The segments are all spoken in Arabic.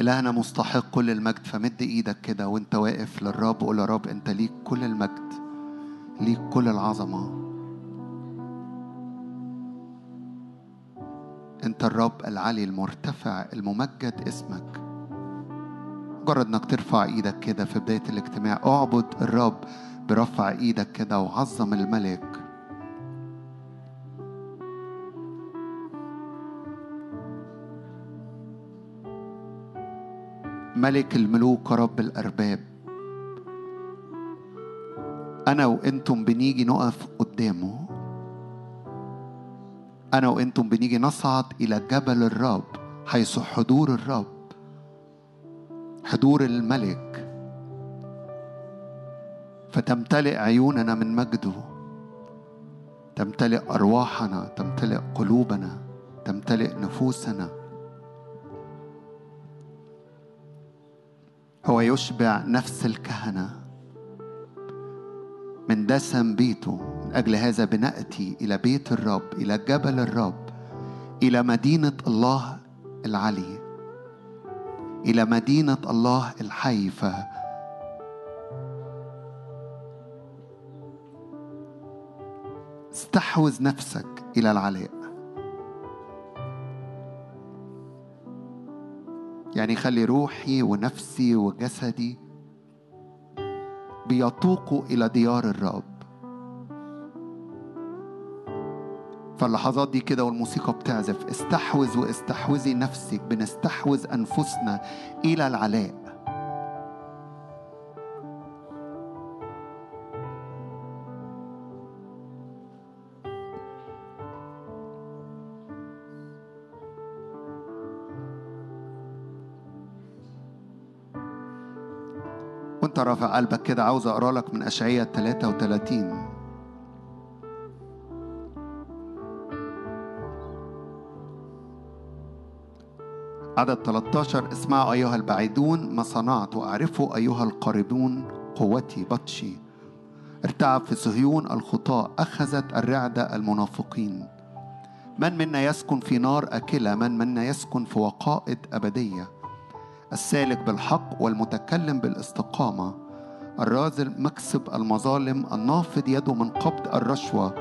إلهنا مستحق كل المجد فمد إيدك كده وأنت واقف للرب وقول يا رب أنت ليك كل المجد ليك كل العظمة. أنت الرب العلي المرتفع الممجد اسمك. مجرد إنك ترفع إيدك كده في بداية الاجتماع اعبد الرب برفع إيدك كده وعظم الملك. ملك الملوك رب الأرباب. أنا وأنتم بنيجي نقف قدامه. أنا وأنتم بنيجي نصعد إلى جبل الرب حيث حضور الرب حضور الملك. فتمتلئ عيوننا من مجده. تمتلئ أرواحنا تمتلئ قلوبنا تمتلئ نفوسنا. هو يشبع نفس الكهنة. من دسم بيته من أجل هذا بنأتي إلى بيت الرب إلى جبل الرب إلى مدينة الله العلي إلى مدينة الله الحي استحوذ نفسك إلى العلاء. يعني خلي روحي ونفسي وجسدي بيطوقوا إلى ديار الرب. فاللحظات دي كده والموسيقى بتعزف. استحوذ واستحوذي نفسك بنستحوذ أنفسنا إلى العلاء. وانت قلبك كده عاوز أقرأ لك من اشعياء 33 عدد 13 اسمعوا أيها البعيدون ما صنعت وأعرفوا أيها القريبون قوتي بطشي. ارتعب في صهيون الخطاة أخذت الرعدة المنافقين. من منا يسكن في نار أكلة؟ من منا يسكن في وقائد أبدية؟ السالك بالحق والمتكلم بالاستقامة. الرازل مكسب المظالم النافض يده من قبض الرشوة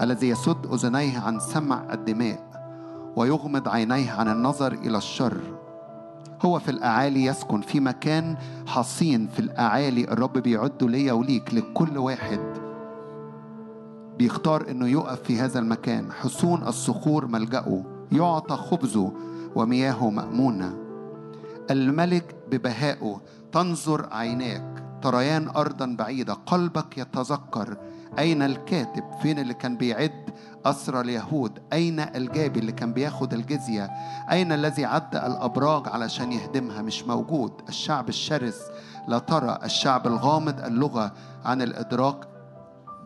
الذي يسد أذنيه عن سمع الدماء ويغمض عينيه عن النظر إلى الشر. هو في الأعالي يسكن في مكان حصين في الأعالي الرب بيعده ليا وليك لكل واحد. بيختار إنه يقف في هذا المكان. حصون الصخور ملجأه. يعطى خبزه ومياهه مأمونة. الملك ببهائه تنظر عيناك تريان أرضا بعيدة قلبك يتذكر أين الكاتب فين اللي كان بيعد أسرى اليهود أين الجابي اللي كان بياخد الجزية أين الذي عد الأبراج علشان يهدمها؟ مش موجود. الشعب الشرس لا ترى. الشعب الغامض اللغة عن الإدراك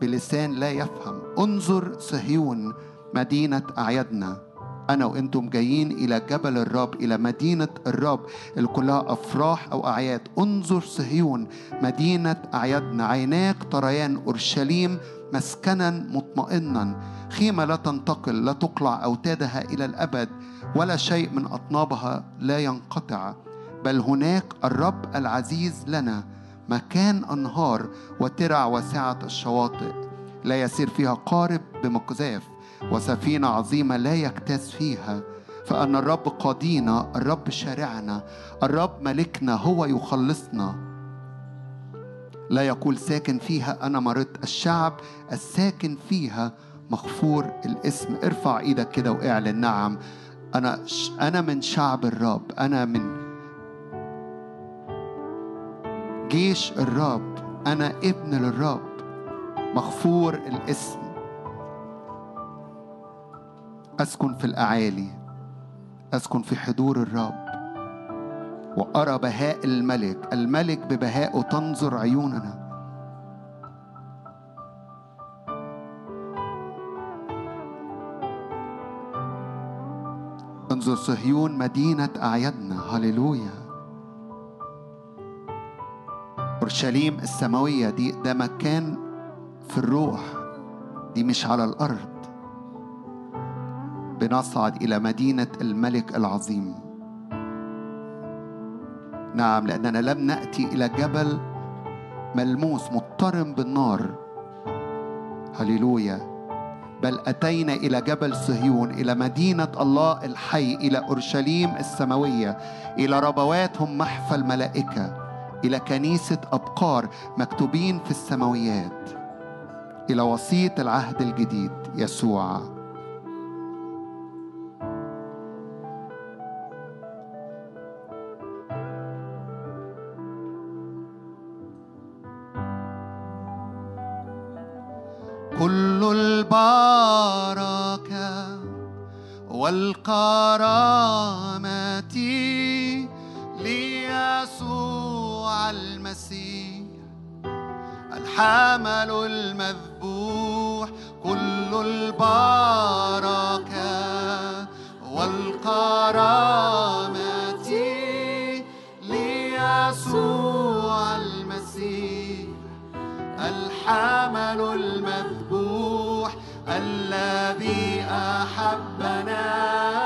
بلسان لا يفهم. انظر صهيون مدينة أعيادنا. أنا وأنتم جايين إلى جبل الرب إلى مدينة الرب اللي كلها أفراح أو أعياد. انظر صهيون مدينة أعيادنا. عيناك تريان أورشليم مسكنا مطمئنا. خيمة لا تنتقل لا تقلع أوتادها إلى الأبد ولا شيء من أطنابها لا ينقطع. بل هناك الرب العزيز لنا. مكان أنهار وترع وسعة الشواطئ. لا يسير فيها قارب بمقذاف. وسفينة عظيمة لا يكتاز فيها فأن الرب قاضينا الرب شارعنا الرب ملكنا هو يخلصنا. لا يقول ساكن فيها أنا مرضت الشعب الساكن فيها مغفور الاسم. ارفع إيدك كده واعلن نعم أنا أنا من شعب الرب أنا من جيش الرب أنا ابن للرب مغفور الاسم. أسكن في الأعالي أسكن في حضور الرب. وأرى بهاء الملك الملك ببهائه تنظر عيوننا. انظر صهيون مدينة أعيادنا. هللويا. أورشليم السماوية دي ده مكان في الروح دي مش على الأرض. بنصعد إلى مدينة الملك العظيم. نعم لأننا لم نأتي إلى جبل ملموس مضطرم بالنار. هللويا. بل أتينا إلى جبل صهيون إلى مدينة الله الحي إلى أورشليم السماوية إلى ربوات هم محفى الملائكة إلى كنيسة أبقار مكتوبين في السماويات إلى وسيط العهد الجديد يسوع. كل البركة والكرامة ليسوع المسيح الحمل المذبوح كل البركة والكرامة ليسوع المسيح الحمل المذبوح الذي أحبنا.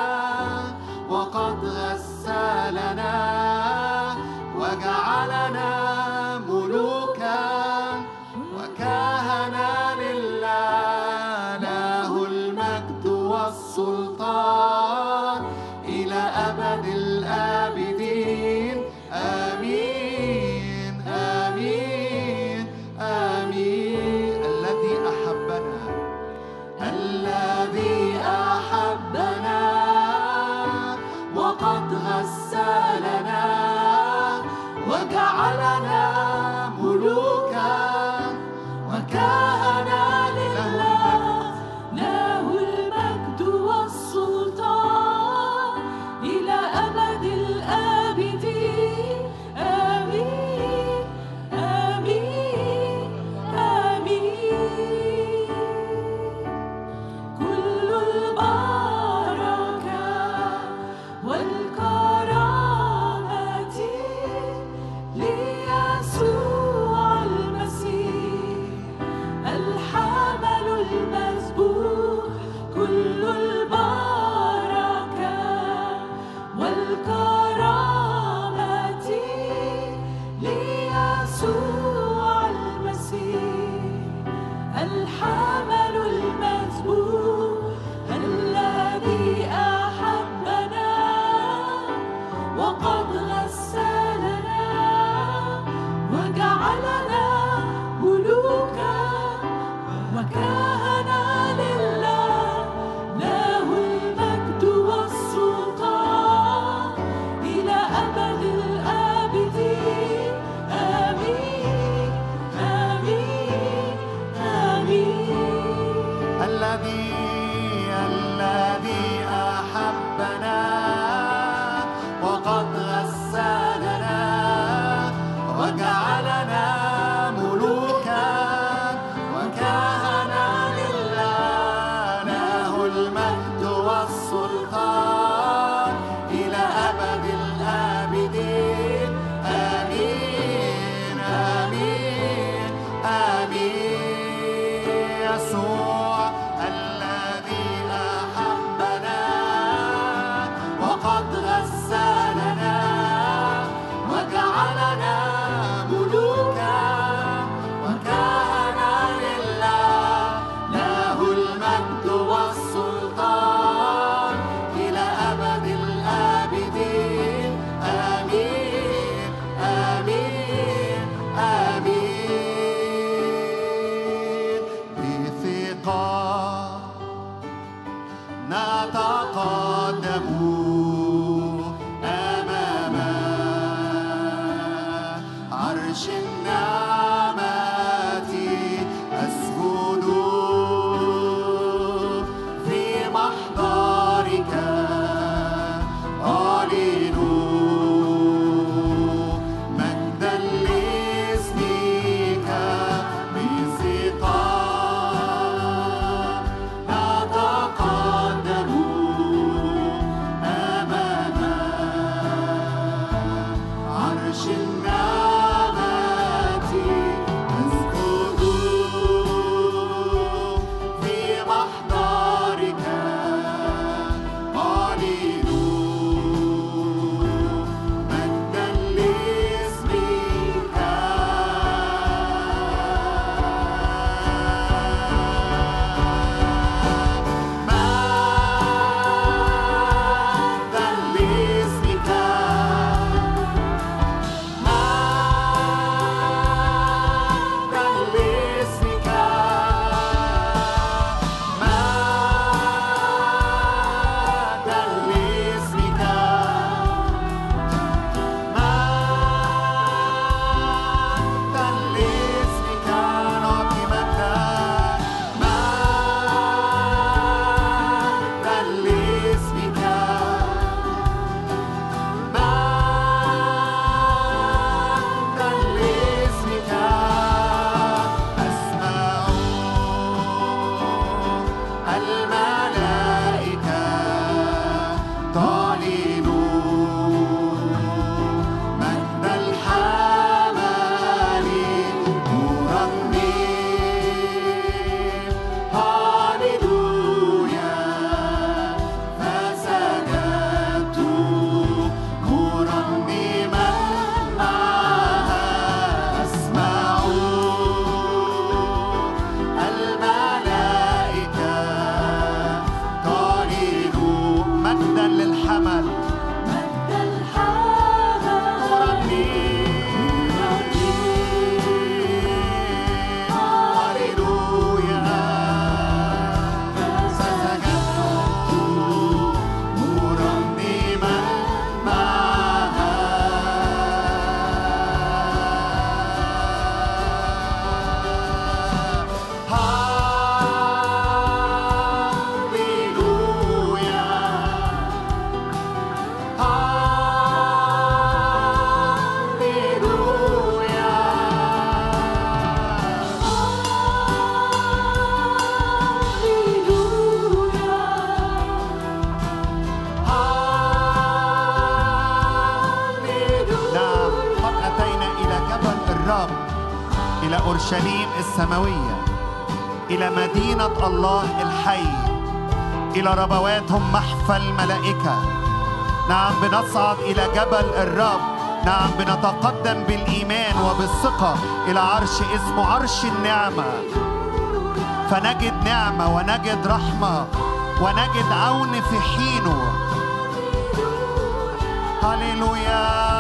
إلى ربواتهم محفى الملائكة. نعم بنصعد إلى جبل الرب. نعم بنتقدم بالإيمان وبالثقة. إلى عرش اسمه عرش النعمة. فنجد نعمة ونجد رحمة ونجد عون في حينه. هللويا.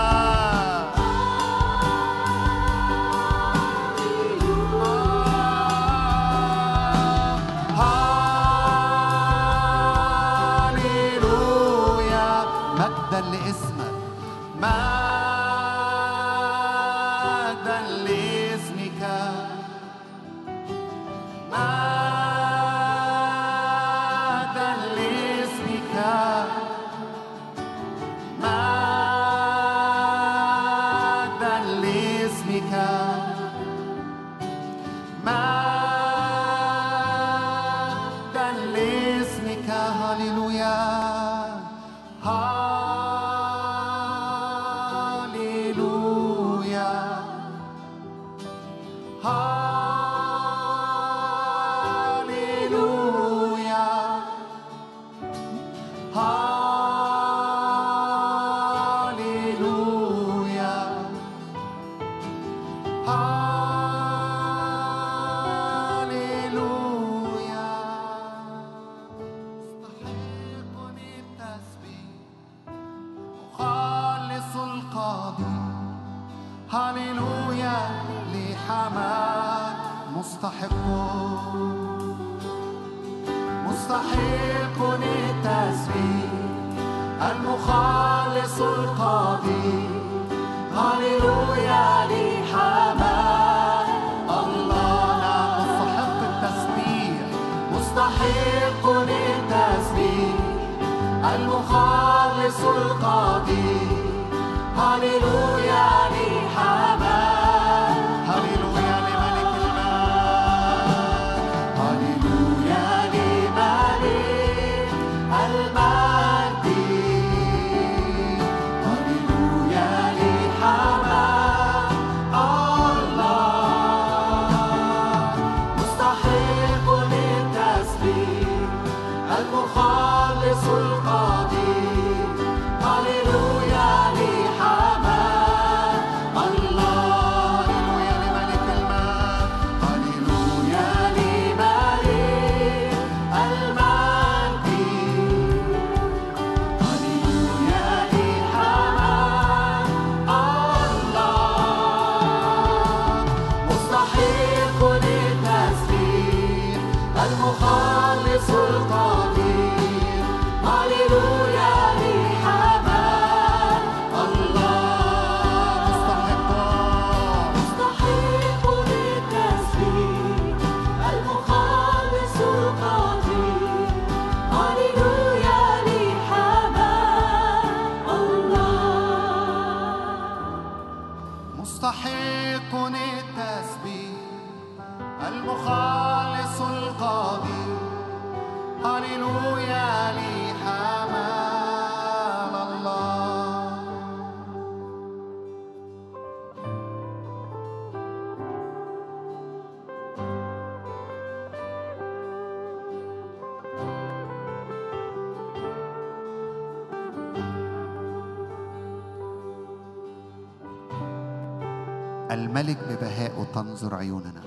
الملك ببهائه تنظر عيوننا.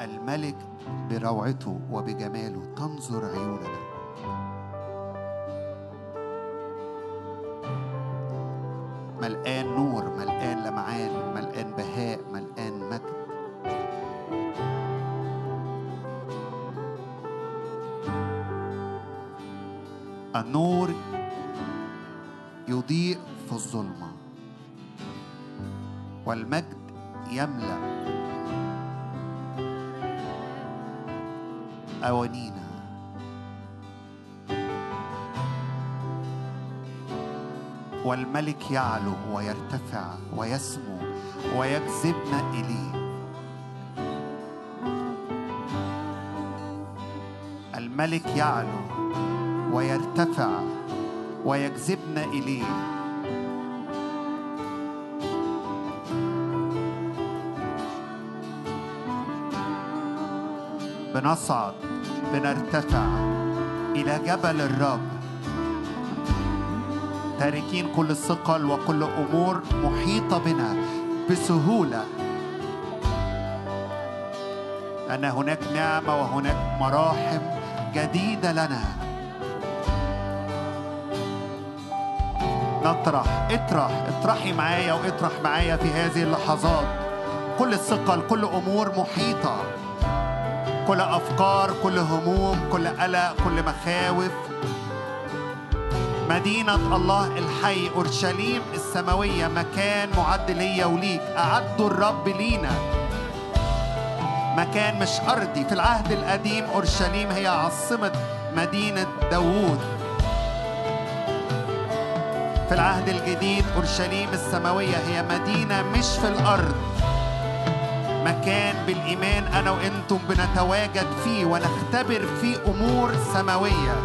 الملك بروعته وبجماله تنظر عيوننا. ملقان نور ملقان لمعان ملقان بهاء ملقان مجد. النور يملا أوانينا. والملك يعلو ويرتفع ويسمو ويجذبنا إليه. الملك يعلو ويرتفع ويجذبنا إليه. بنصعد بنرتفع إلى جبل الرب. تاركين كل الثقل وكل أمور محيطة بنا بسهولة. أن هناك نعمة وهناك مراحم جديدة لنا. نطرح اطرح اطرحي معايا وإطرح معايا في هذه اللحظات. كل الثقل كل أمور محيطة. كل أفكار كل هموم كل قلق كل مخاوف. مدينة الله الحي أورشليم السماوية مكان معد ليا وليك أعده الرب لينا. مكان مش أرضي في العهد القديم أورشليم هي عاصمة مدينة داوود. في العهد الجديد أورشليم السماوية هي مدينة مش في الأرض. مكان بالإيمان أنا وأنتم بنتواجد فيه ونختبر فيه أمور سماوية.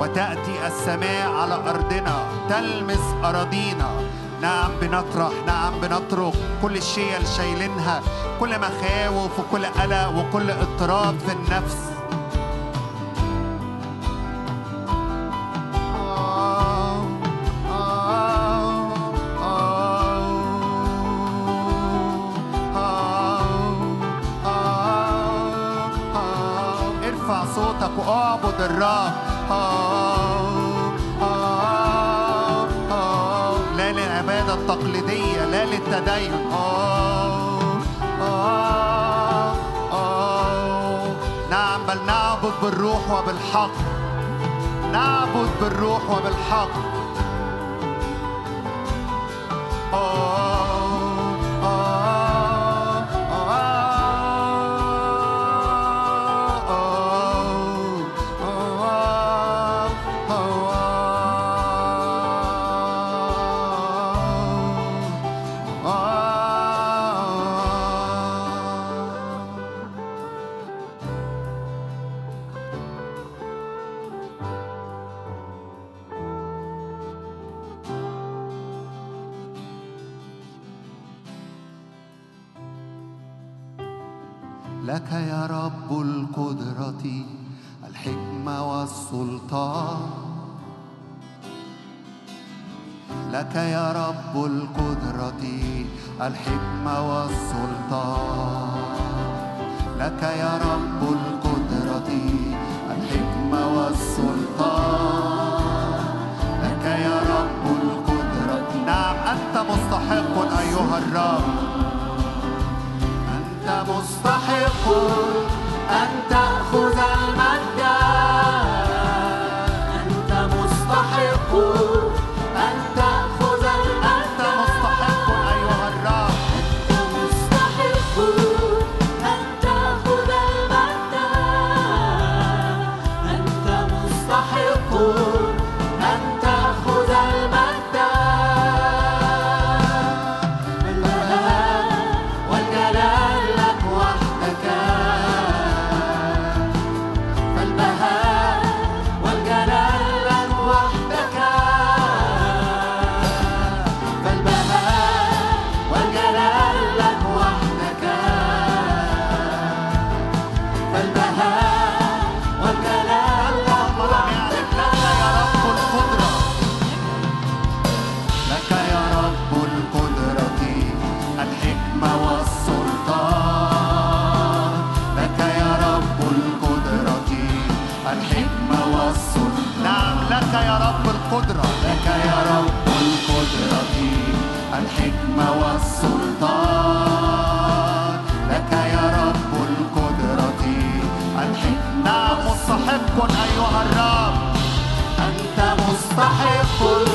وتأتي السماء على أرضنا تلمس أراضينا. نعم بنطرح نعم بنطرق. كل الشيء اللي شايلينها كل مخاوف وكل قلق وكل اضطراب في النفس. واعبد الرب. لا للعبادة التقليدية لا للتدين. نعم بل نعبد بالروح وبالحق. نعبد بالروح وبالحق. لك الحكمة والسلطان. لك يا رب القدرة الحكمة والسلطان. لك يا رب القدرة. نعم أنت مستحق أيها الرب. أنت مستحق أن تأخذ مستحق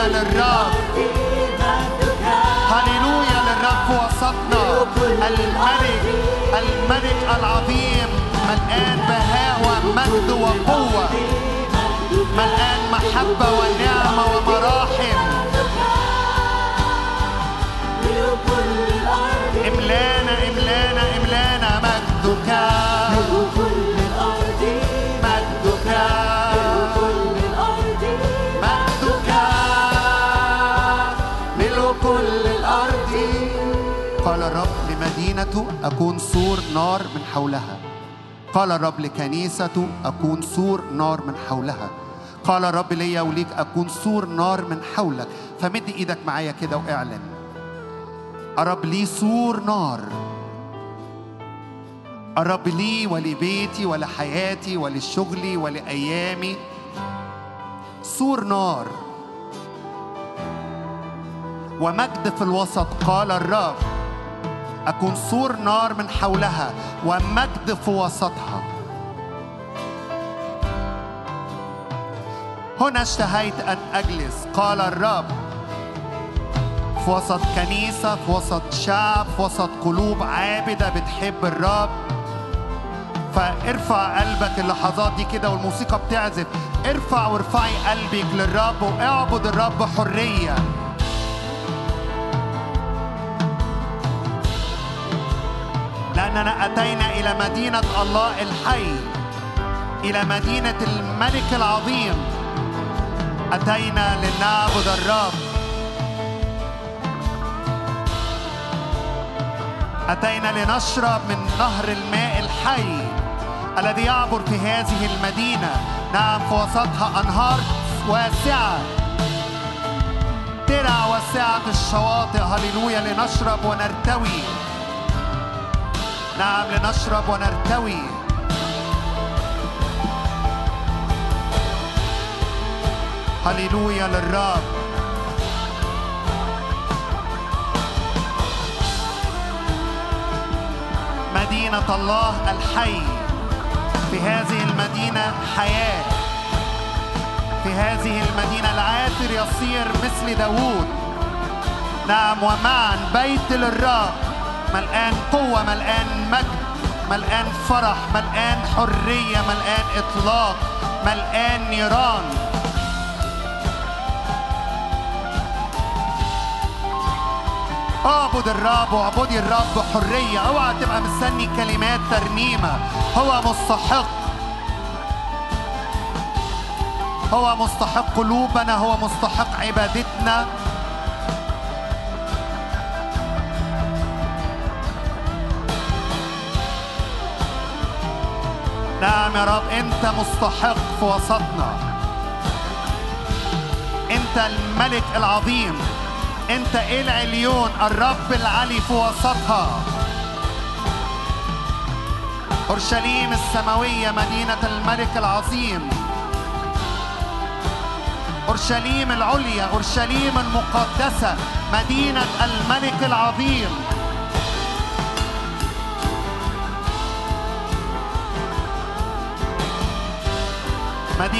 هللويا للرب هللويا للرب وسطنا الملك الملك العظيم ملقان بهاء ومجد وقوة ملقان محبة ونعمة ومراحم إملانا إملانا إملانا مجدك ملوك مدينته أكون سور نار من حولها. قال الرب لكنيسته أكون سور نار من حولها. قال الرب ليا وليكي أكون سور نار من حولك. فمد إيدك معايا كده وإعلن. الرب لي سور نار. الرب لي ولبيتي ولحياتي ولشغلي ولأيامي. سور نار. ومجد في الوسط قال الرب. أكون سور نار من حولها ومجد في وسطها. هنا اشتهيت أن أجلس قال الرب. في وسط كنيسة في وسط شعب في وسط قلوب عابدة بتحب الرب. فارفع قلبك اللحظات دي كده والموسيقى بتعزف. ارفع وارفعي قلبك للرب واعبد الرب حرية. لأننا أتينا إلى مدينة الله الحي إلى مدينة الملك العظيم. أتينا لنعبد الرب. أتينا لنشرب من نهر الماء الحي الذي يعبر في هذه المدينة. نعم في وسطها أنهار واسعة. ترع واسعة الشواطئ. هللويا لنشرب ونرتوي. نعم لنشرب ونرتوي. هللويا للرب. مدينة الله الحي. في هذه المدينة حياة. في هذه المدينة العاثر يصير مثل داوود. نعم ومعا بيت للرب. ملآن قوة ملآن مجد ملآن فرح ملآن حرية ملآن إطلاق ملآن نيران. اعبد الرب واعبدي الرب بحرية. اوعى تبقى مستني كلمات ترنيمة. هو مستحق. هو مستحق قلوبنا هو مستحق عبادتنا. نعم يا رب. انت مستحق في وسطنا. انت الملك العظيم. انت العليون. الرب العلي في وسطها. أورشليم السماوية مدينة الملك العظيم. أورشليم العليا أورشليم المقدسة مدينة الملك العظيم.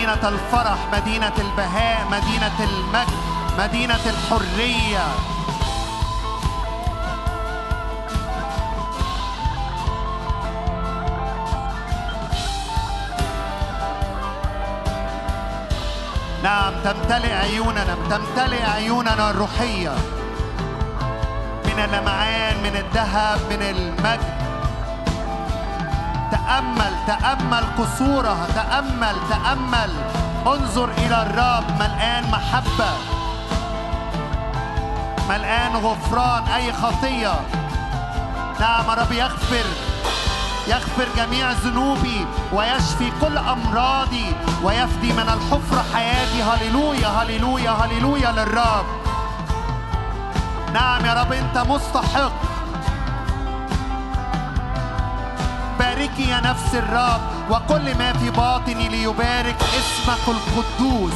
مدينة الفرح مدينة البهاء مدينة المجد مدينة الحرية. نعم تمتلئ عيوننا تمتلئ عيوننا الروحية. من اللمعان من الذهب من المجد. تأمل تأمل قصورها تأمل تأمل. انظر إلى الرب ملآن محبة. ملآن غفران أي خطية. نعم رب يغفر يغفر جميع ذنوبي ويشفي كل أمراضي ويفدي من الحفرة حياتي. هللويا هللويا هللويا للرب. نعم يا رب أنت مستحق. باركي يا نفس الرب وكل ما في باطني ليبارك اسمك القدوس.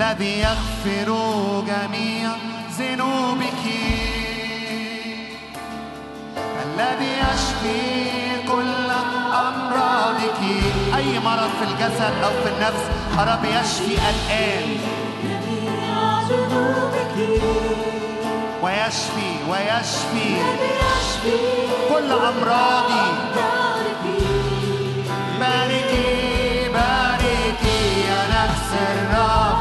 الذي يغفر جميع ذنوبك. الذي يشفي كل أمراضك أي مرض في الجسد أو في النفس الرب يشفي الآن. ويشفي ويشفي يشفي كل أمراضي. باركي باركي يا نفس الرب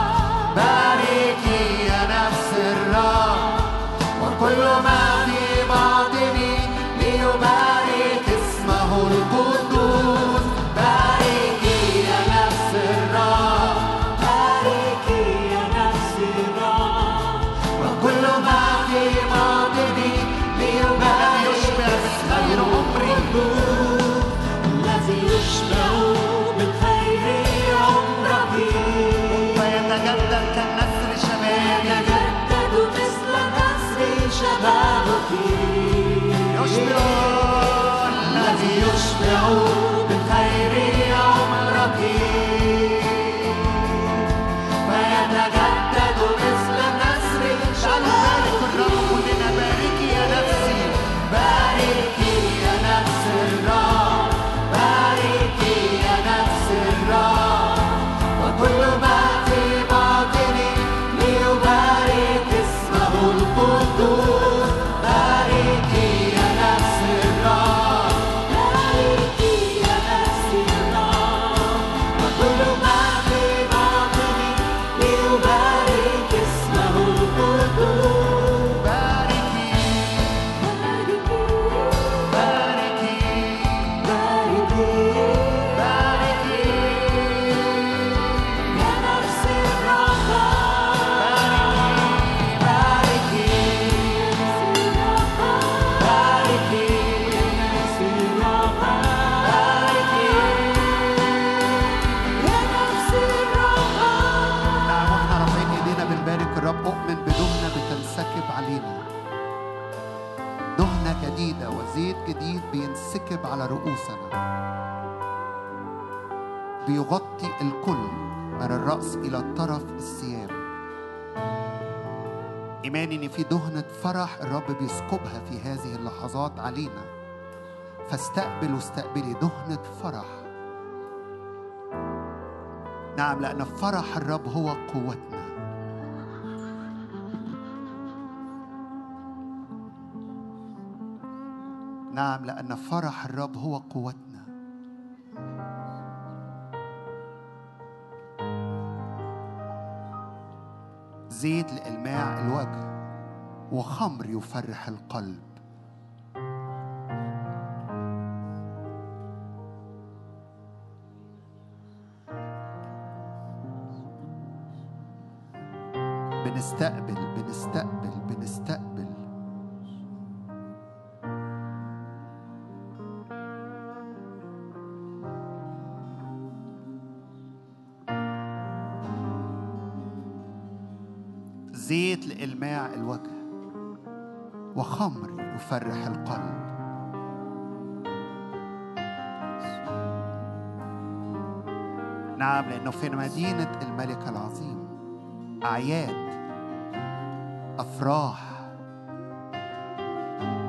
الرأس إلى الطرف الثياب. إيماني إن في دهنة فرح الرب بيسكبها في هذه اللحظات علينا. فاستقبل واستقبلي دهنة فرح. نعم لأن فرح الرب هو قوتنا. نعم لأن فرح الرب هو قوتنا. زيت لإلماع الوجه وخمر يفرح القلب. بنستقبل بنستقبل. زيت لإلماع الوجه وخمر يفرح القلب. نعم لأنه في مدينة الملك العظيم أعياد أفراح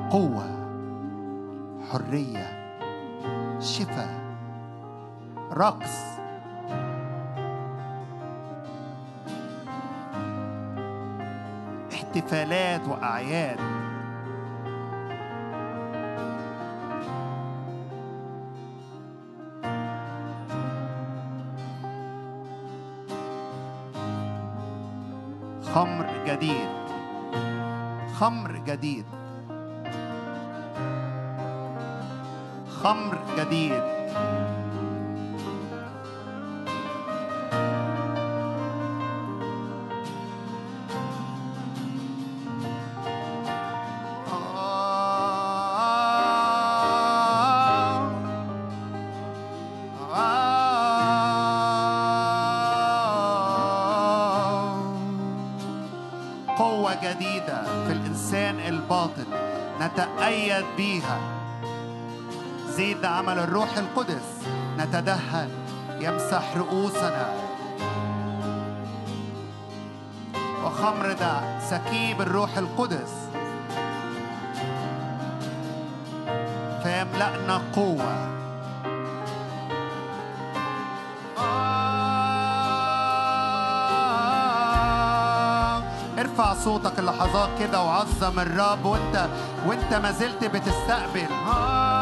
قوة حرية شفاء رقص. احتفالات وأعياد. خمر جديد. خمر جديد. خمر جديد. جديدة في الإنسان الباطن نتأيد بيها. زيد عمل الروح القدس نتدهن يمسح رؤوسنا. وخمر ده سكيب الروح القدس. فيملأنا قوة. ارفع صوتك اللحظات كده وعظم الرب وانت وانت ما زلت بتستقبل. آه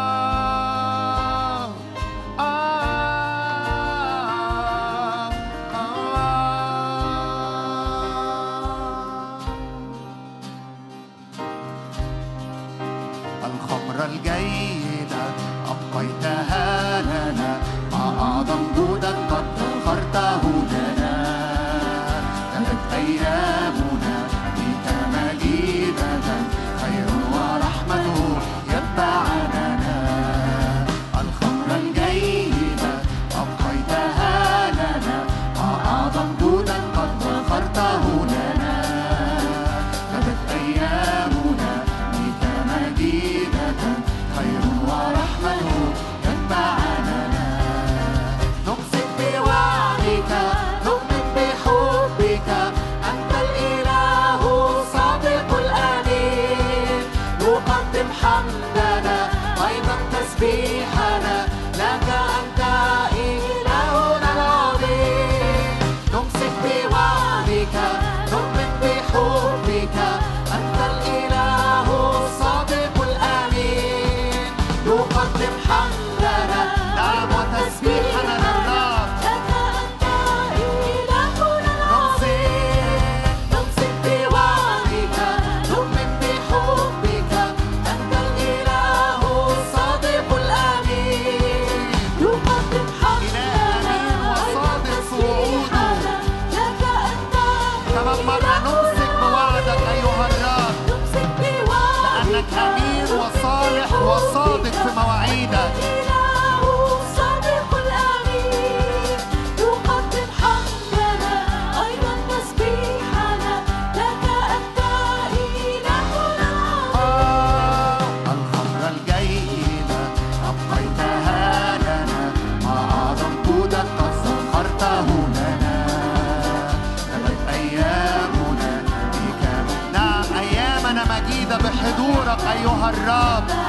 أيها الرب.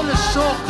on the shore.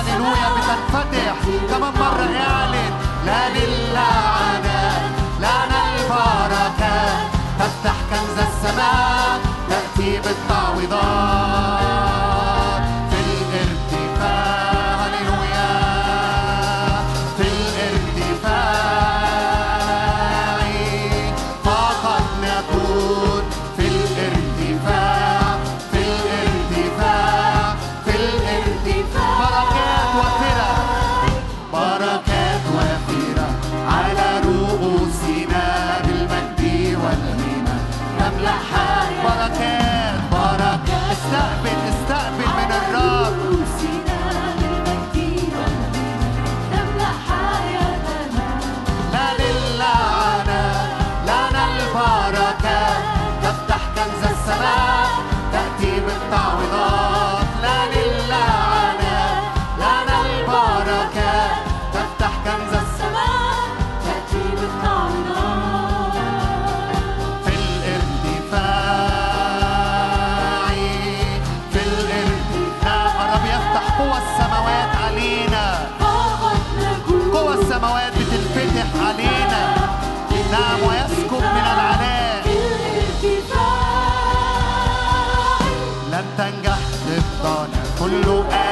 هللويا بتنفتح كمان مرة اعلن لا للعناء لنا البركة تفتح كنز السماء تأتي بالتعويضات 拜拜。Lord.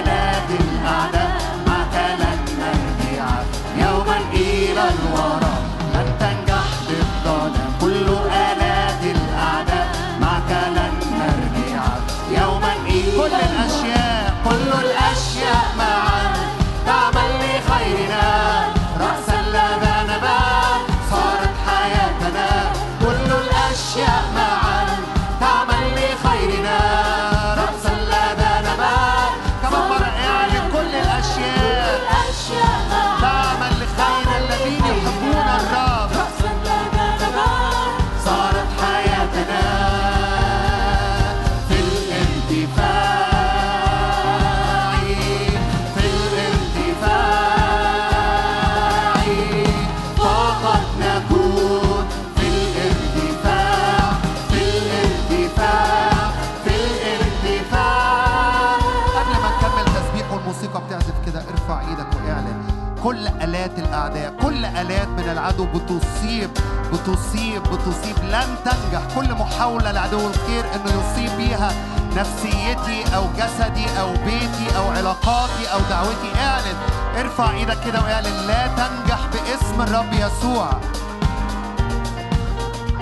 العدو بتصيب بتصيب بتصيب. لن تنجح. كل محاولة لعدو الخير أنه يصيب بيها نفسيتي أو جسدي أو بيتي أو علاقاتي أو دعوتي. اعلن. ارفع إيدك كده واعلن. لا تنجح باسم الرب يسوع.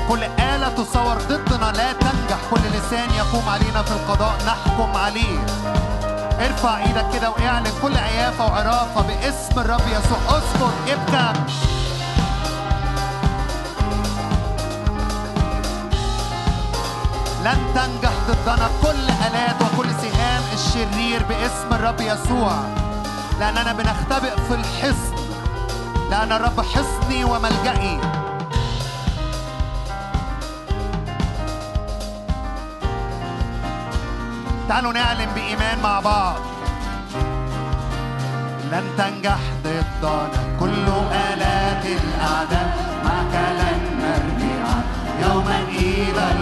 كل آلة تصور ضدنا. لا تنجح. كل لسان يقوم علينا في القضاء. نحكم عليه. ارفع إيدك كده واعلن. كل عيافة وعرافة باسم الرب يسوع. اسكت ابكى لن تنجح ضدنا كل آلات وكل سهام الشرير باسم الرب يسوع. لأننا بنختبئ في الحصن. لأن الرب حصني وملجئي. تعالوا نعلن بإيمان مع بعض. لن تنجح ضدنا كل آلات الأعداء. معك لن نرجع يوما إلى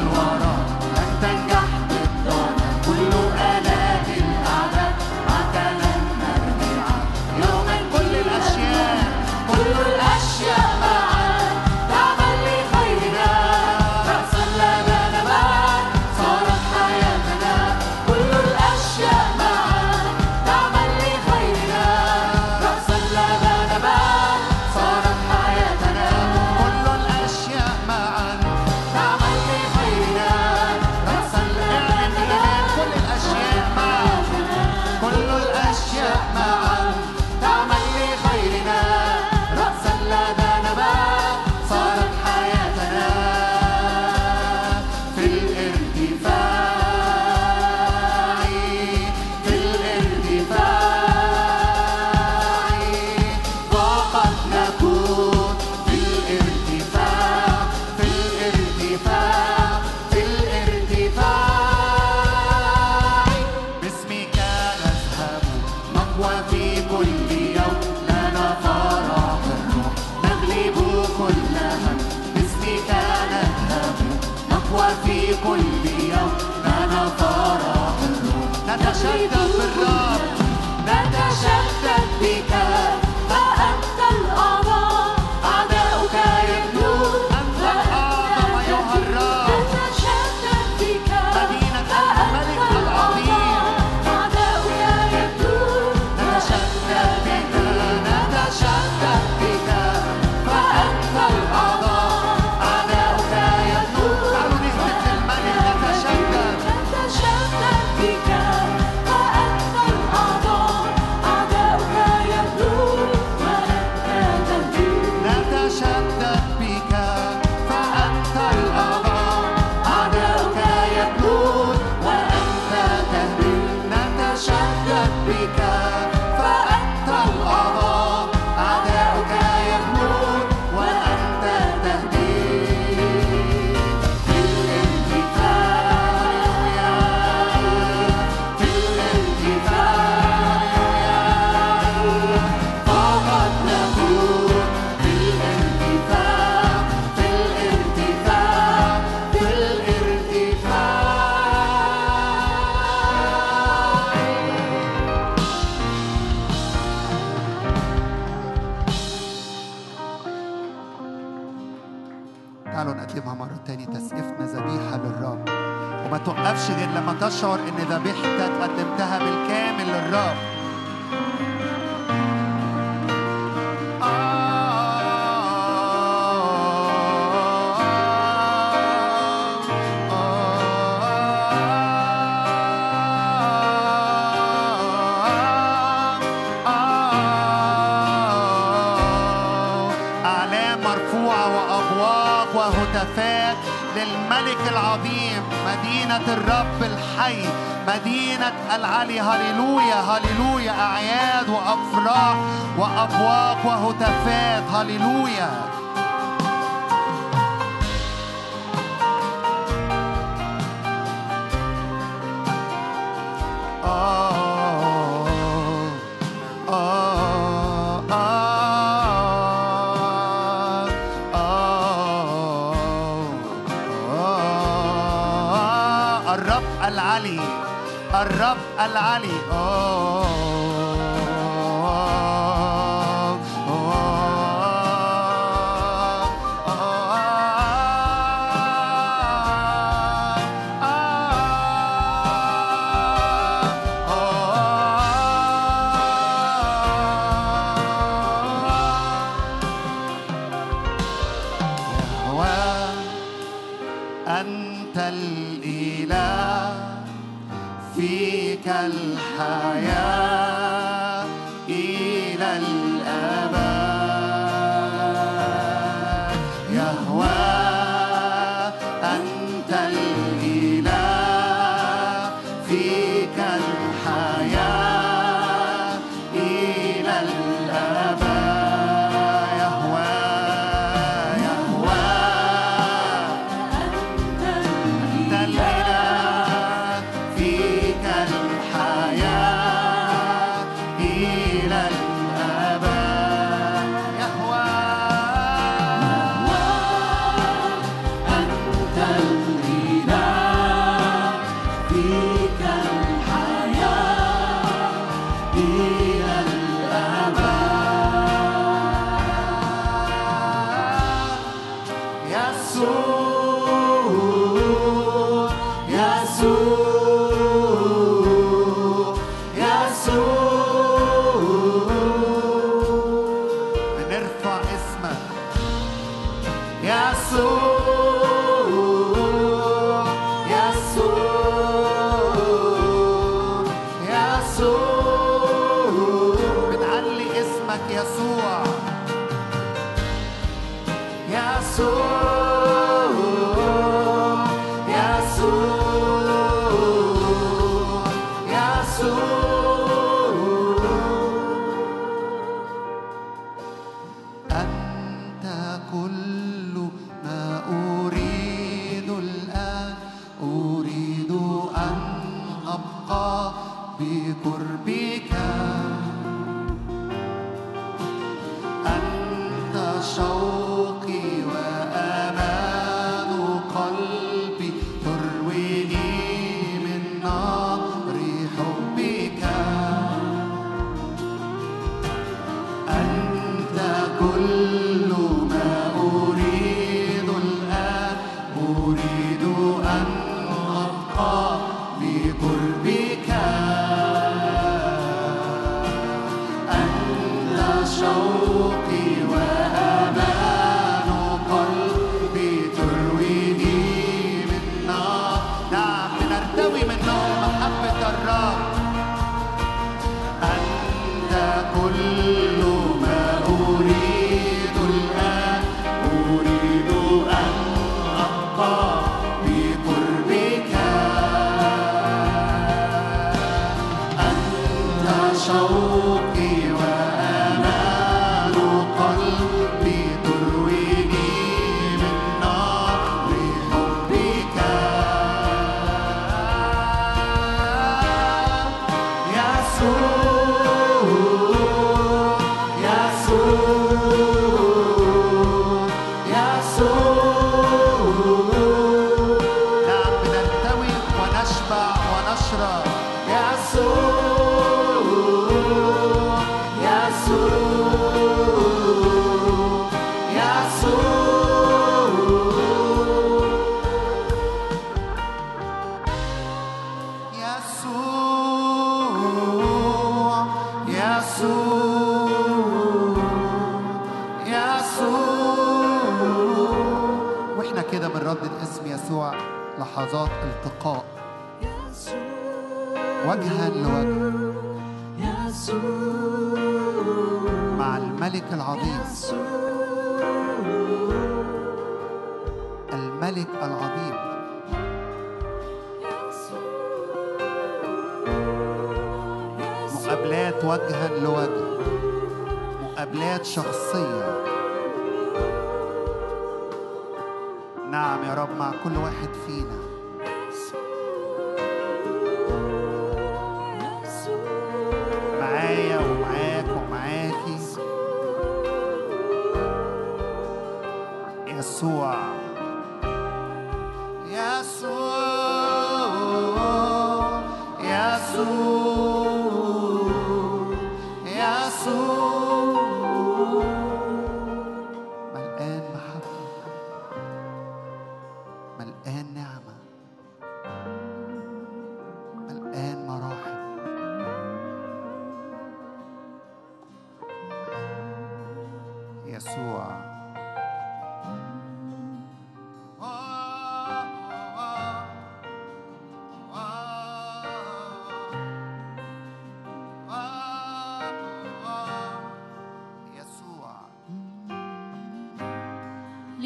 تشعر إن ذبيحتك قدمتها بالكامل للرب. للملك العظيم. مدينة الرب الحي مدينة العلي. هللويا هللويا. أعياد وأفراح وأبواق وهتافات. هللويا. العلي الرب العلي أوه. بقربك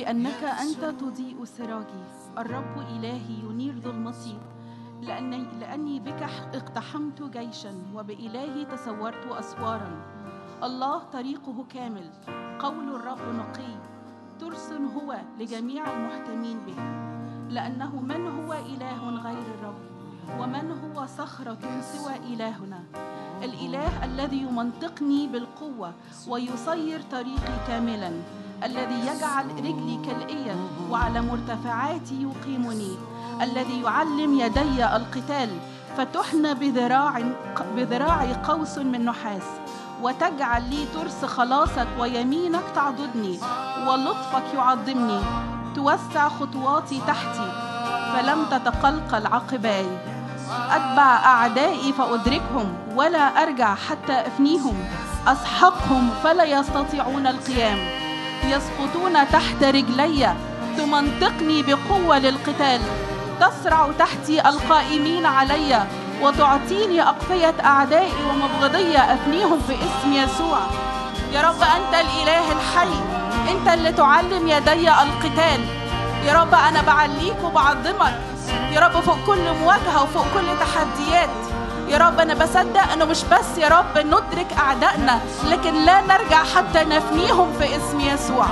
لأنك أنت تضيء سراجي. الرب إلهي ينير ظلمتي لأني, لأني بك اقتحمت جيشا وبإلهي تسورت أسوارا. الله طريقه كامل. قول الرب نقي. ترس هو لجميع المحتمين به. لأنه من هو إله غير الرب؟ ومن هو صخرة سوى إلهنا؟ الإله الذي يمنطقني بالقوة ويصير طريقي كاملا. الذي يجعل رجلي كالإية وعلى مرتفعاتي يقيمني الذي يعلم يدي القتال فتحنى بذراع بذراعي قوس من نحاس وتجعل لي ترس خلاصك ويمينك تعضدني ولطفك يعظمني توسع خطواتي تحتي فلم تتقلقل عقباي أتبع أعدائي فأدركهم ولا أرجع حتى أفنيهم أسحقهم فلا يستطيعون القيام. يسقطون تحت رجلي تمنطقني بقوة للقتال. تسرع تحتي القائمين علي وتعطيني أقفية أعدائي ومبغضية أفنيهم في اسم يسوع. يا رب أنت الإله الحي أنت اللي تعلم يدي القتال. يا رب أنا بعليك وبعظمك يا رب فوق كل مواجهة وفوق كل تحديات. يا رب أنا بصدق أنه مش بس يا رب ندرك أعدائنا لكن لا نرجع حتى نفنيهم في اسم يسوع.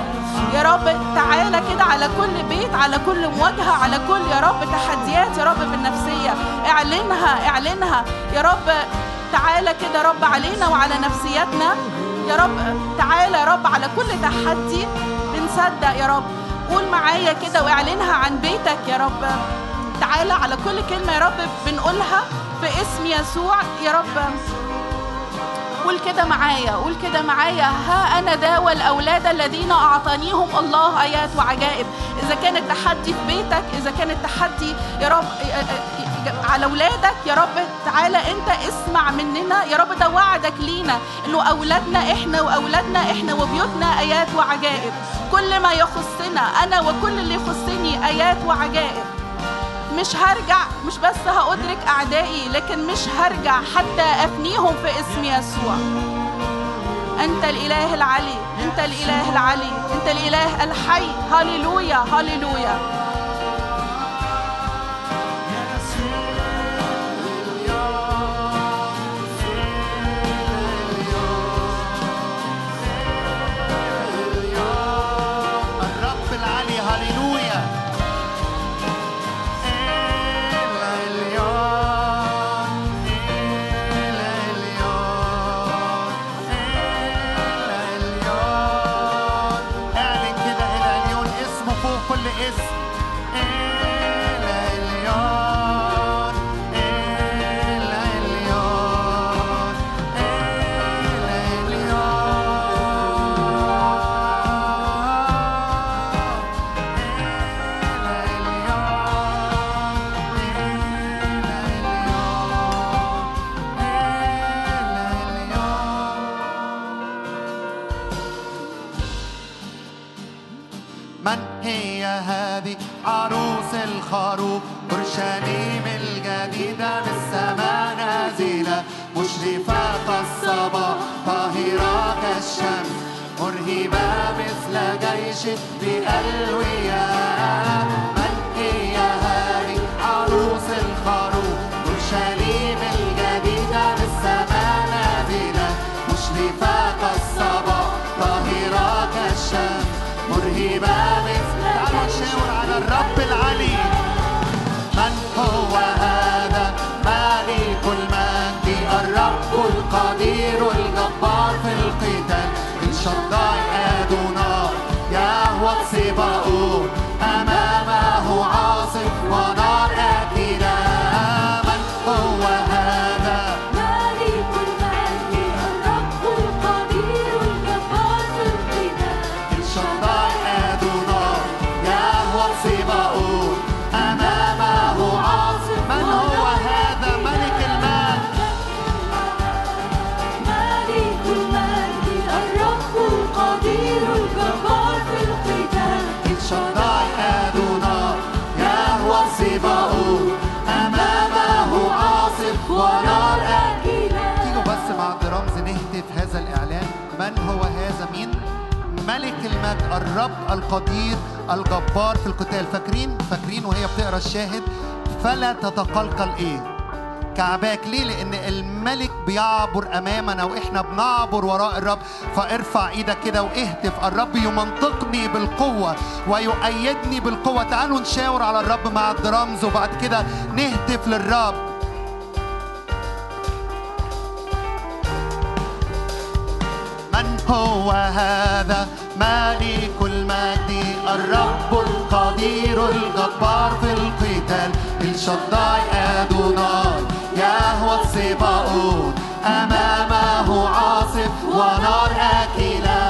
يا رب تعالى كده على كل بيت على كل مواجهة على كل يا رب تحديات يا رب بالنفسية اعلنها اعلنها. يا رب تعالى كده رب علينا وعلى نفسياتنا. يا رب تعالى يا رب على كل تحدي بنصدق يا رب. قول معايا كده واعلنها عن بيتك يا رب. تعالى على كل كلمة يا رب بنقولها في اسم يسوع. يا رب قول كده معايا قول كده معايا. ها أنا ذا والأولاد الذين أعطانيهم الله آيات وعجائب. إذا كان التحدي في بيتك إذا كان التحدي يا رب على أولادك يا رب تعالى أنت اسمع مننا. يا رب ده وعدك لينا إنه أولادنا إحنا وأولادنا إحنا وبيوتنا آيات وعجائب. كل ما يخصنا أنا وكل اللي يخصني آيات وعجائب. مش هرجع مش بس هأدرك أعدائي لكن مش هرجع حتى أفنيهم في اسم يسوع. أنت الإله العلي أنت الإله العلي أنت الإله الحي. هللويا هللويا. جيش بألوية من هي هذه؟ عروس الخروف. أورشليم الجديدة بالسماء نازلة. مشرفة كالصبا طاهرة كالشمس مرهبة مثل تعالوا نشاور على الرب العلي. من هو هذا؟ مالك المجد. الرب القدير الجبار في القتال. الشداي ملك المجد الرب القدير الجبار في القتال. فاكرين؟ فاكرين وهي بتقرأ الشاهد؟ فلا تتقلقل إيه؟ كعباك. ليه؟ لأن الملك بيعبر أمامنا وإحنا بنعبر وراء الرب. فارفع إيدك كده واهتف. الرب يمنطقني بالقوة ويؤيدني بالقوة. تعالوا نشاور على الرب مع الدرامز وبعد كده نهتف للرب. من هو هذا؟ مالك المجد الرب القدير الجبار في القتال. الشداي أدونار يهوى السباقون أمامه عاصف ونار أكلة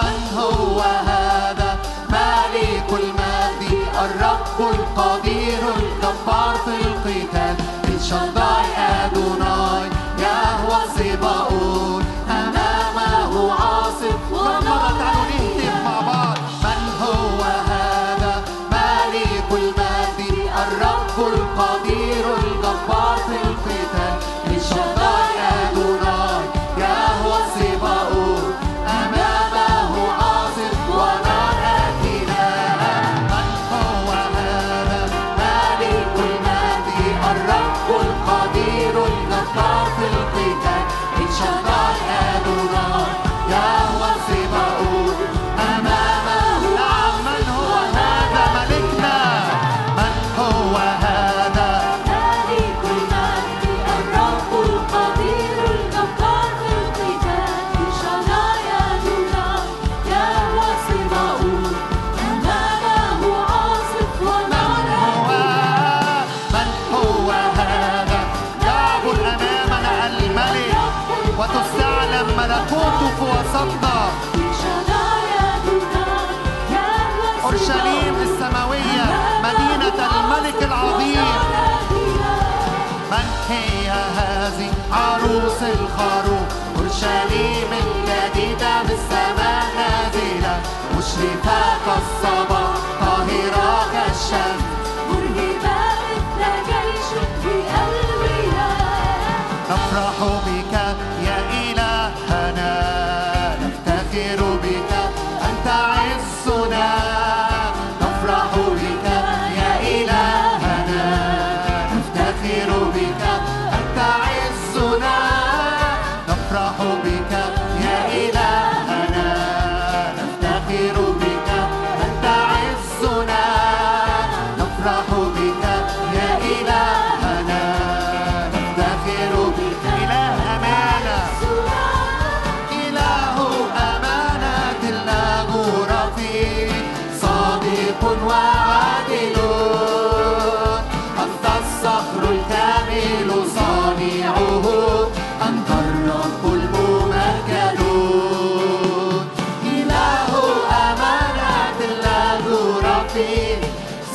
من هو هذا؟ مالك المجد الرب القدير الجبار في القتال. الشداي أدونار يهوى السباقون hold me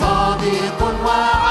صادق وعدل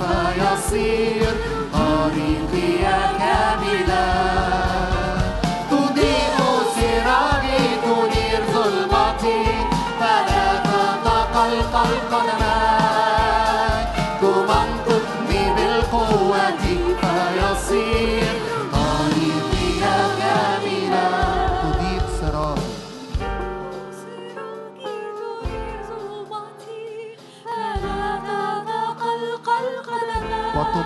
فيصير طريقي كاملا فلا تتقلقل قدماي تمنطقني بالقوة فيصير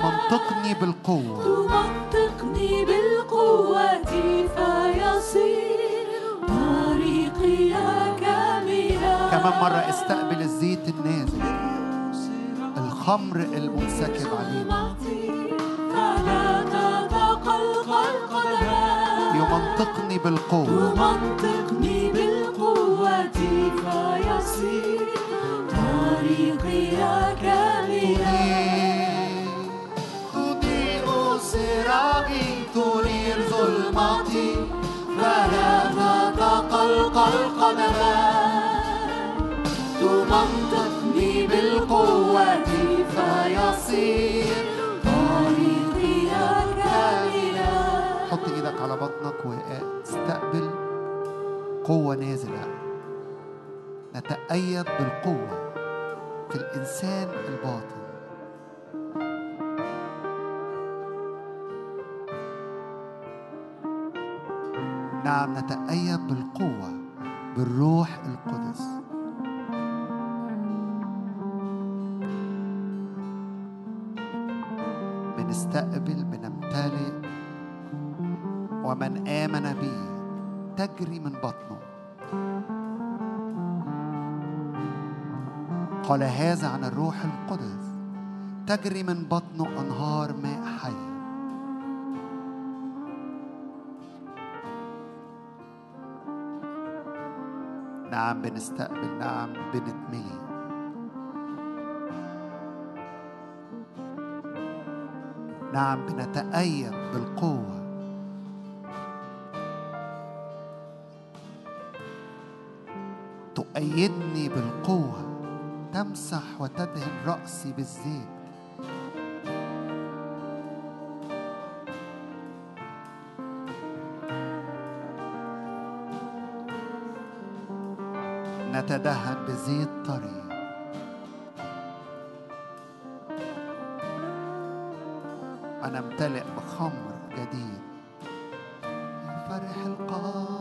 وتمنطقني بالقوة. تمنطقني بالقوة فيصير طريقي كاملا. كمان مرة استقبل الزيت النازل الخمر المنسكب علينا يمنطقني بالقوة. تمنطقني بالقوة فيصير طريقي كاملا. ظلمتي فلا تتقلقل قدماي تمنطقني بالقوة فيصير طريقي كاملا حط إيدك على بطنك واستقبل قوة نازلة. نتأيد بالقوة في الإنسان الباطن. نعم نتأيد بالقوة بالروح القدس. بنستقبل بنمتلئ ومن آمن به تجري من بطنه. قال هذا عن الروح القدس. تجري من بطنه أنهار ماء حي. نعم بنستقبل نعم بنتملي. نعم بنتأيد بالقوة. تؤيدني بالقوة. تمسح وتدهن رأسي بالزيت. نتدهن بزيت طري ونمتلئ بخمر جديد. فرح القاع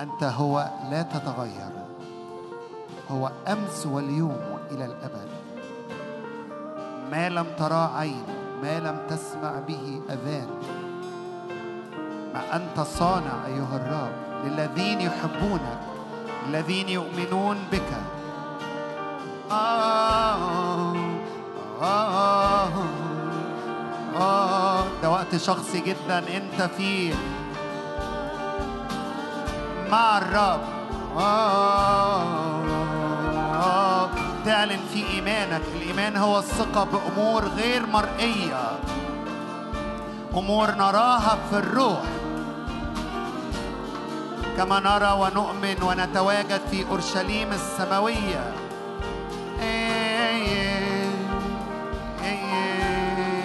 أنت هو لا تتغير هو أمس واليوم وإلى الأبد ما لم ترى عين ما لم تسمع به أذان ما أنت صانع أيها الرب للذين يحبونك الذين يؤمنون بك آه آه آه ده وقت شخصي جدا أنت فيه مع الرب آه تعلن في إيمانك. الإيمان هو الثقة بأمور غير مرئية. أمور نراها في الروح. كما نرى ونؤمن ونتواجد في أورشليم السماوية.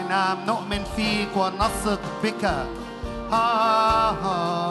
نعم نؤمن فيك ونثق بك آه آه.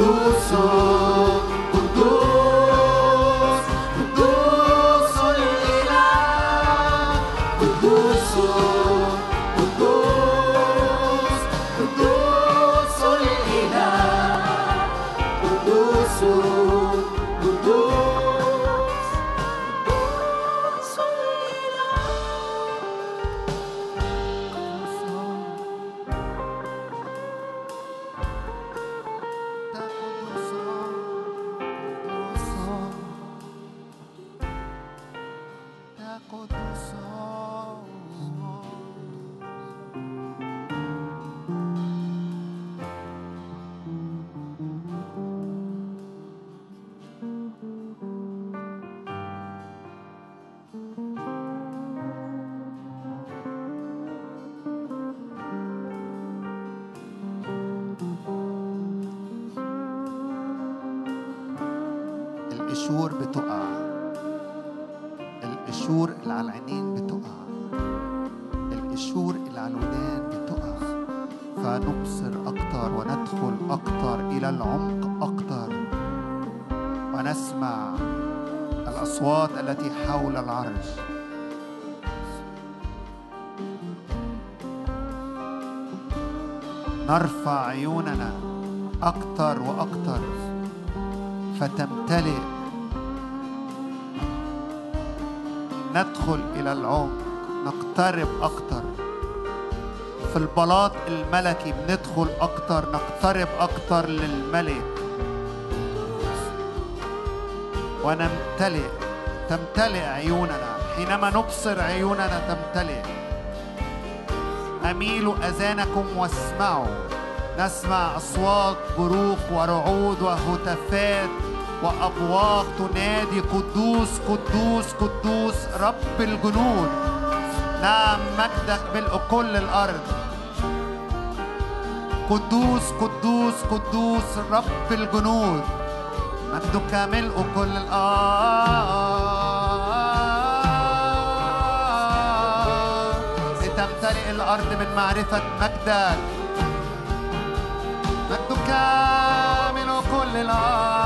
do sol. نقترب أكتر. في البلاط الملكي بندخل أكتر نقترب أكتر للملك. ونمتلئ تمتلئ عيوننا. حينما نبصر عيوننا تمتلئ. أميلوا أذانكم واسمعوا. نسمع أصوات بروق ورعود وهتافات وأبواق تنادي قدوس قدوس قدوس. رب الجنود. نعم مجدك ملء كل الأرض. قدوس قدوس قدوس رب الجنود. مجدك ملء كل الأرض. لتمتلئ الأرض من معرفة مجدك مجدك ملء كل الأرض.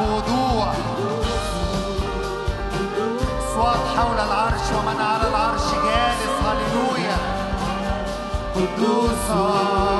بوضوح صوت حول العرش ومن على العرش جالس. هللويا. قدوسه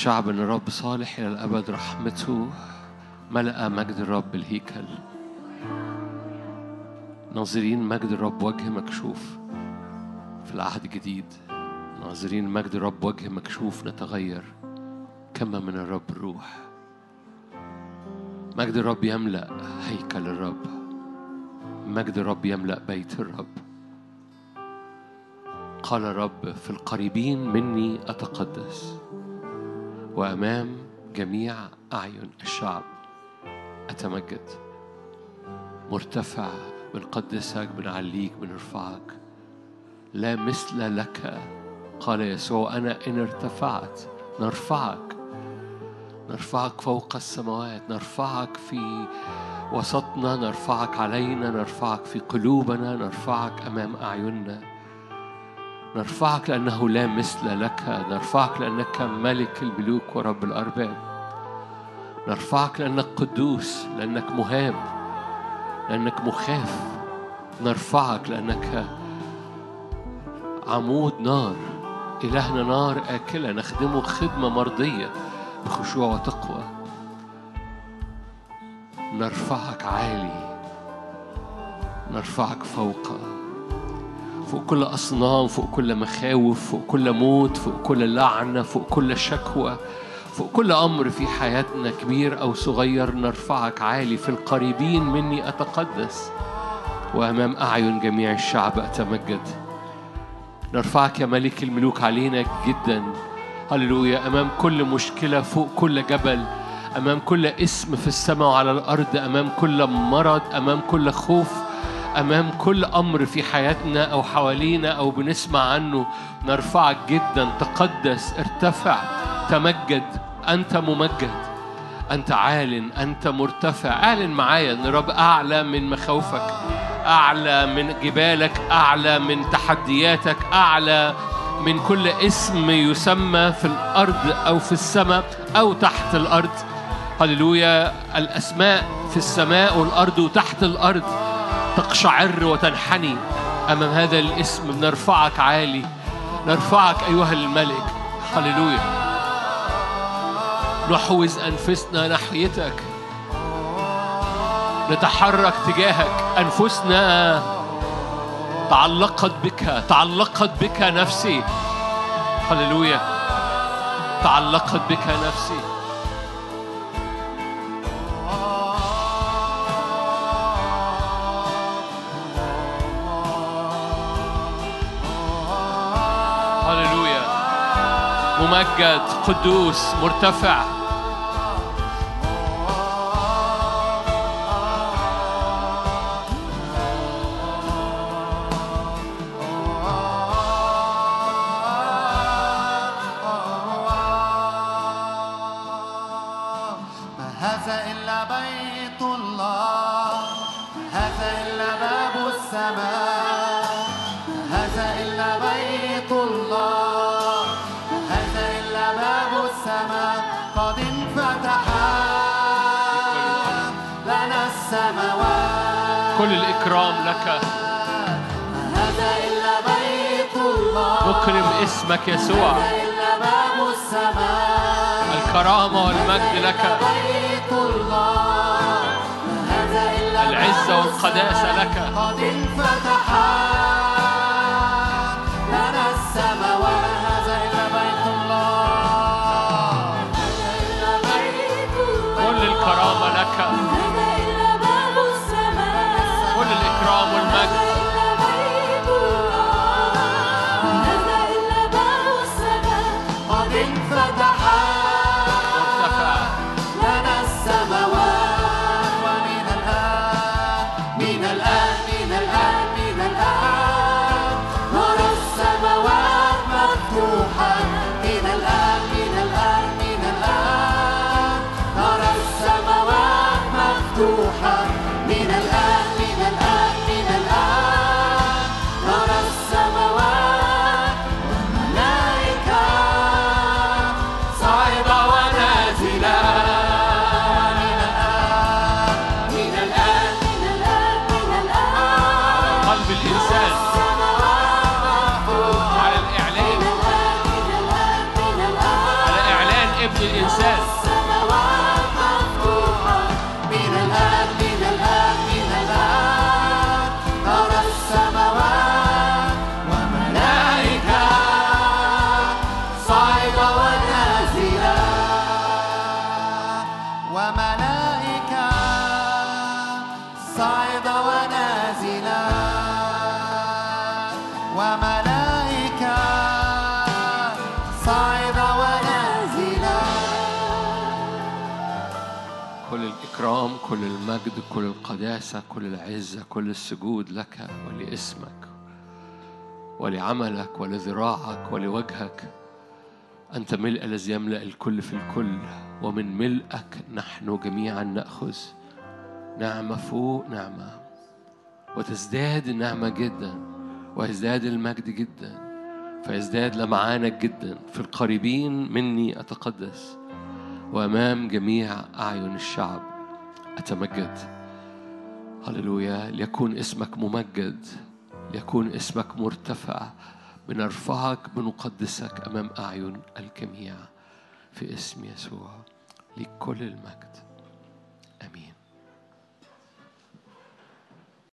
الشعب ان الرب صالح إلى الأبد رحمته ملأ مجد الرب الهيكل ناظرين مجد الرب وجه مكشوف في العهد الجديد. ناظرين مجد الرب وجه مكشوف نتغير كما من الرب الروح مجد الرب يملأ هيكل الرب. مجد الرب يملأ بيت الرب. قال الرب في القريبين مني أتقدس. وأمام جميع أعين الشعب. أتمجد. مرتفع بنقدسك بنعليك بنرفعك لا مثل لك. قال يسوع أنا إن ارتفعت نرفعك. نرفعك فوق السماوات نرفعك في وسطنا نرفعك علينا نرفعك في قلوبنا نرفعك أمام أعيننا. نرفعك لأنه لا مثل لك نرفعك لأنك ملك الملوك ورب الأرباب. نرفعك لأنك قدوس لأنك مهاب لأنك مخاف. نرفعك لأنك عمود نار إلهنا نار آكلة نخدمه خدمة مرضية بخشوع وتقوى. نرفعك عالي نرفعك فوق. فوق كل أصنام فوق كل مخاوف فوق كل موت فوق كل لعنة فوق كل شكوى فوق كل أمر في حياتنا كبير أو صغير نرفعك عالي. في القريبين مني أتقدس وأمام أعين جميع الشعب أتمجد. نرفعك يا ملك الملوك علينا جدا. هللويا. أمام كل مشكلة فوق كل جبل أمام كل اسم في السماء وعلى الأرض أمام كل مرض أمام كل خوف أمام كل أمر في حياتنا أو حوالينا أو بنسمع عنه نرفعك جدا تقدس ارتفع تمجد. أنت ممجد. أنت عال أنت مرتفع. أعلن معايا أن الرب أعلى من مخاوفك أعلى من جبالك أعلى من تحدياتك أعلى من كل اسم يسمى في الأرض أو في السماء أو تحت الأرض. هللويا. الأسماء في السماء والأرض وتحت الأرض. تقشعر وتنحني أمام هذا الاسم. بنرفعك عالي نرفعك أيها الملك. هللويا. نحوز أنفسنا ناحيتك. نتحرك تجاهك. أنفسنا تعلقت بك تعلقت بك نفسي. هللويا. تعلقت بك نفسي. ممجد قدوس مرتفع. كل الإكرام لك. هذا إلا بيت الله نكرم اسمك يسوع. إلا باب السماء الكرامة والمجد لك. بيت الله هذا إلا العزة والقداسة لك. قد انفتح لنا الله هذا إلا بيت الله كل الكرامة لك. القداسة كل العزة كل السجود لك ولاسمك ولعملك ولذراعك ولوجهك. أنت ملء الذي يملأ الكل في الكل ومن ملئك نحن جميعا نأخذ نعمة فوق نعمة وتزداد النعمة جدا ويزداد المجد جدا فيزداد لمعانك جدا. في القريبين مني أتقدس وأمام جميع أعين الشعب أتمجد. هللويا ليكون اسمك ممجد ليكون اسمك مرتفع بنرفعك بنقدسك أمام أعين الجميع في اسم يسوع لكل المجد.